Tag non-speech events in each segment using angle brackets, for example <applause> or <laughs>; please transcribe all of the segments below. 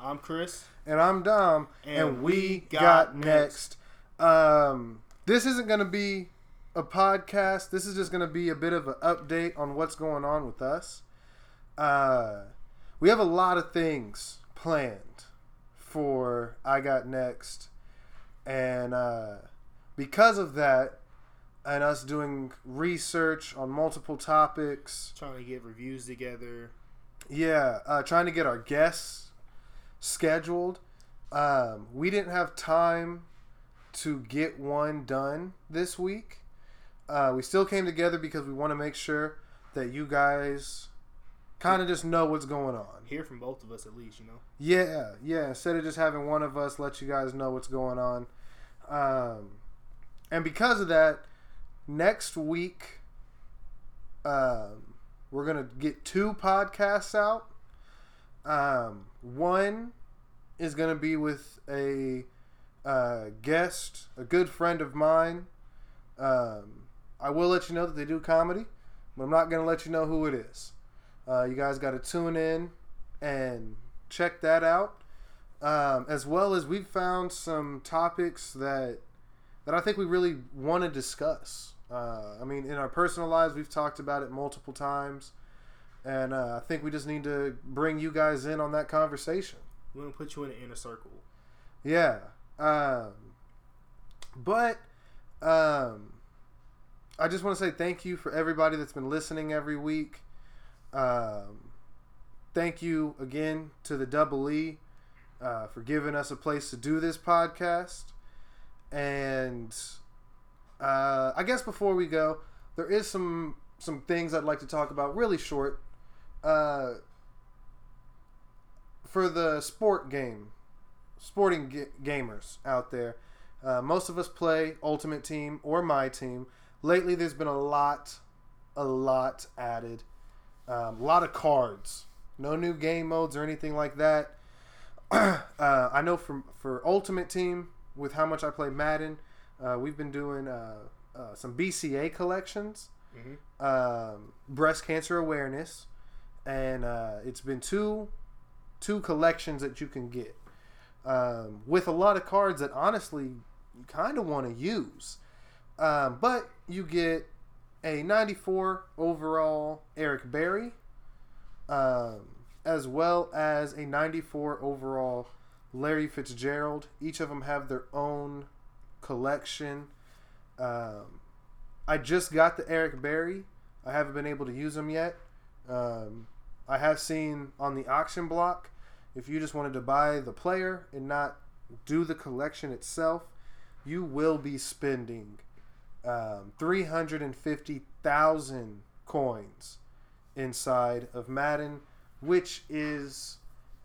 I'm Chris. And I'm Dom. And And, we got got, next. Um, this isn't going to be a podcast. This is just going to be a bit of an update on what's going on with us. Uh, we have a lot of things planned for I Got Next. And uh, because of that, and us doing research on multiple topics, Trying to get reviews together. yeah, uh, trying to get our guests scheduled. Um, we didn't have time to get one done this week. Uh, we still came together because we want to make sure that you guys kind of just know what's going on. Hear from both of us at least, you know. Yeah, yeah. Instead of just having one of us let you guys know what's going on. Um, and because of that, next week, um, we're going to get two podcasts out. Um, one is going to be with a uh, guest, a good friend of mine. Um, I will let you know that they do comedy, but I'm not going to let you know who it is. Uh, you guys got to tune in and check that out. Um, as well as we've found some topics that that I think we really want to discuss. Uh, I mean, in our personal lives, we've talked about it multiple times, and uh, I think we just need to bring you guys in on that conversation. We're gonna put you in the inner circle. Yeah. Um, but um, I just want to say thank you for everybody that's been listening every week. Um, thank you again to the Double E uh, for giving us a place to do this podcast. And uh, I guess before we go, there is some some things I'd like to talk about really short. Uh, for the sport game, sporting ga- gamers out there, uh, most of us play Ultimate Team or My Team. Lately, there's been a lot, a lot added. Um, a lot of cards. No new game modes or anything like that. <clears throat> uh, I know from for Ultimate Team, with how much I play Madden, uh, we've been doing uh, uh, some BCA collections, Mm-hmm. um, breast cancer awareness, and uh, it's been two two collections that you can get um, with a lot of cards that honestly you kind of want to use, um, but you get a 94 overall Eric Berry, um, as well as a 94 overall Larry Fitzgerald. Each of them have their own collection. Um, I just got the Eric Berry. I haven't been able to use them yet. Um, I have seen on the auction block if you just wanted to buy the player and not do the collection itself, you will be spending um, 350,000 coins inside of Madden, which is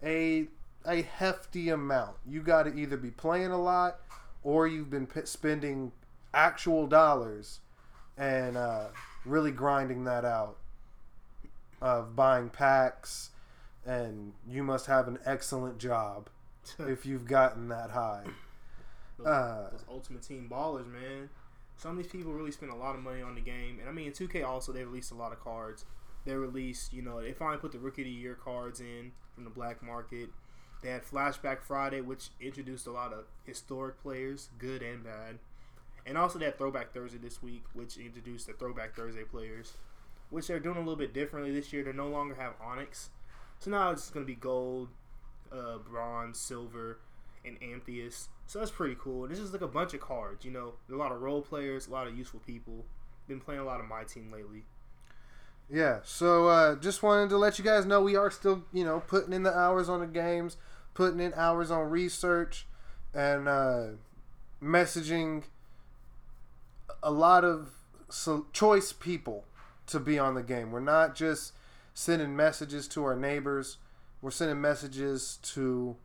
a a hefty amount. You got to either be playing a lot or you've been p- spending actual dollars and uh, really grinding that out of buying packs and you must have an excellent job <laughs> if you've gotten that high. those, uh, those ultimate team ballers, man. Some of these people really spend a lot of money on the game, and I mean, in 2K also they released a lot of cards. They released, you know, they finally put the Rookie of the Year cards in from the black market. They had Flashback Friday, which introduced a lot of historic players, good and bad. And also they had Throwback Thursday this week, which introduced the Throwback Thursday players, which they're doing a little bit differently this year. They no longer have Onyx, so now it's going to be gold, uh, bronze, silver, and Amethyst. So that's pretty cool. It's just like a bunch of cards, you know. A lot of role players, a lot of useful people. Been playing a lot of my team lately. Yeah, so uh, just wanted to let you guys know we are still, you know, putting in the hours on the games, putting in hours on research, and uh, messaging a lot of choice people to be on the game. We're not just sending messages to our neighbors. We're sending messages to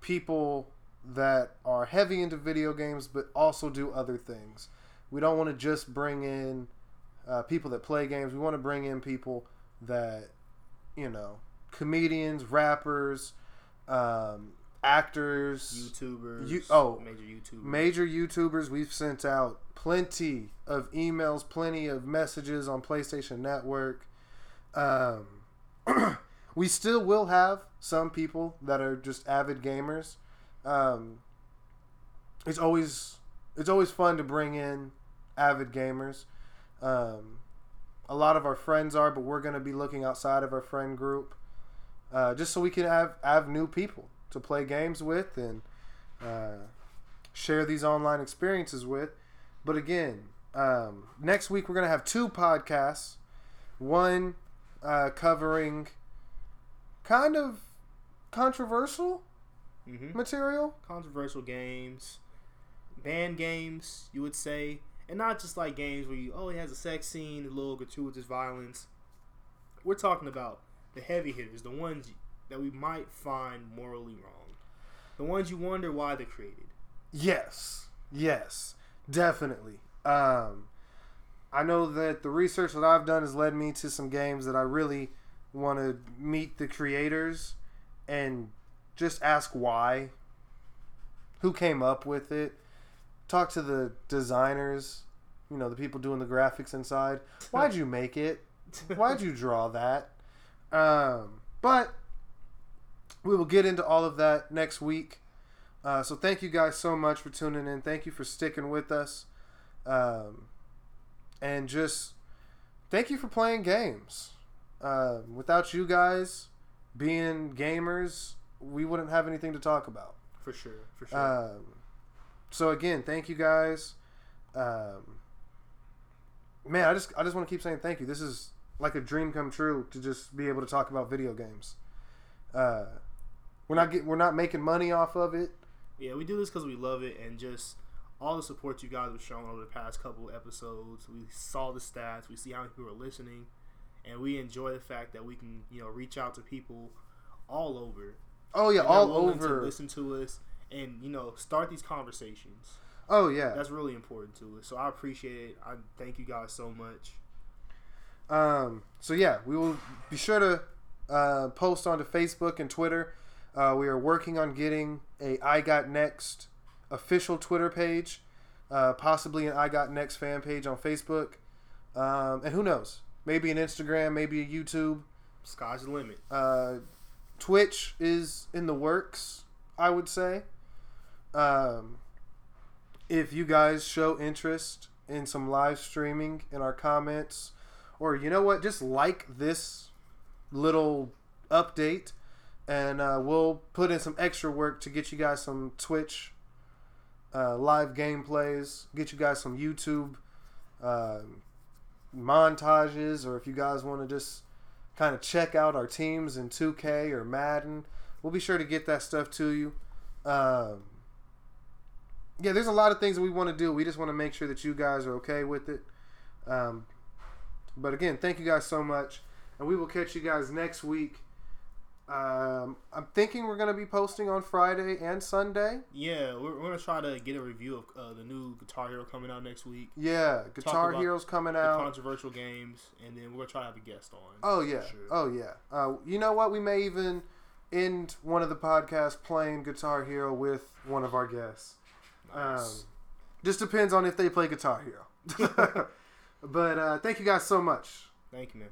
people that are heavy into video games but also do other things. We don't want to just bring in uh, people that play games. We want to bring in people that, you know, comedians, rappers, um, actors, YouTubers. You- oh, major YouTubers. major YouTubers. We've sent out plenty of emails, plenty of messages on PlayStation Network. Um, <clears throat> we still will have some people that are just avid gamers. Um, it's always it's always fun to bring in avid gamers. Um, a lot of our friends are, but we're going to be looking outside of our friend group, uh, just so we can have have new people to play games with and uh, share these online experiences with. But again, um, next week we're going to have two podcasts. One uh, covering kind of controversial Mm-hmm. material. Controversial games, banned games, you would say, and not just like games where you oh it has a sex scene, a little gratuitous violence. We're talking about the heavy hitters, the ones that we might find morally wrong, the ones you wonder why they're created. Yes, yes, definitely. Um, I know that the research that I've done has led me to some games that I really want to meet the creators and just ask why, who came up with it, talk to the designers, you know, the people doing the graphics inside. Why'd you make it? <laughs> Why'd you draw that? Um, but we will get into all of that next week. Uh, so thank you guys so much for tuning in. Thank you for sticking with us, um, and just thank you for playing games. Uh, without you guys being gamers, we wouldn't have anything to talk about. For sure, for sure. Um, so again, thank you guys. Um, man, I just I just want to keep saying thank you. This is like a dream come true to just be able to talk about video games. Uh, we're not get, we're not making money off of it. yeah, we do this because we love it and just all the support you guys have shown over the past couple episodes. We saw the stats, we see how many people are listening, and we enjoy the fact that we can you know reach out to people all over. Oh yeah, all willing to over. listen to us and you know start these conversations. Oh yeah. That's really important to us. So I appreciate it. I thank you guys so much. Um, so yeah, we will be sure to uh, post onto Facebook and Twitter. Uh, we are working on getting a I Got Next official Twitter page, uh, possibly an I Got Next fan page on Facebook, um, and who knows, maybe an Instagram, maybe a YouTube. Sky's the limit. Uh, Twitch is in the works, I would say. Um, if you guys show interest in some live streaming in our comments, or you know what, just like this little update, and uh, we'll put in some extra work to get you guys some Twitch uh, live gameplays, get you guys some YouTube um montages, or if you guys want to just kind of check out our teams in 2K or Madden, we'll be sure to get that stuff to you. Um, yeah, there's a lot of things that we want to do. We just want to make sure that you guys are okay with it. Um, but again, thank you guys so much, and we will catch you guys next week. Um, I'm thinking we're gonna be posting on Friday and Sunday. Yeah, we're, we're gonna try to get a review of uh, the new Guitar Hero coming out next week. Yeah, Guitar Heroes coming out. controversial games, and then we're gonna try to have a guest on. Oh yeah. Sure. Oh yeah. Uh, you know what? We may even end one of the podcasts playing Guitar Hero with one of our guests. Nice. Um, just depends on if they play Guitar Hero. <laughs> <laughs> but uh, thank you guys so much. Thank you, man.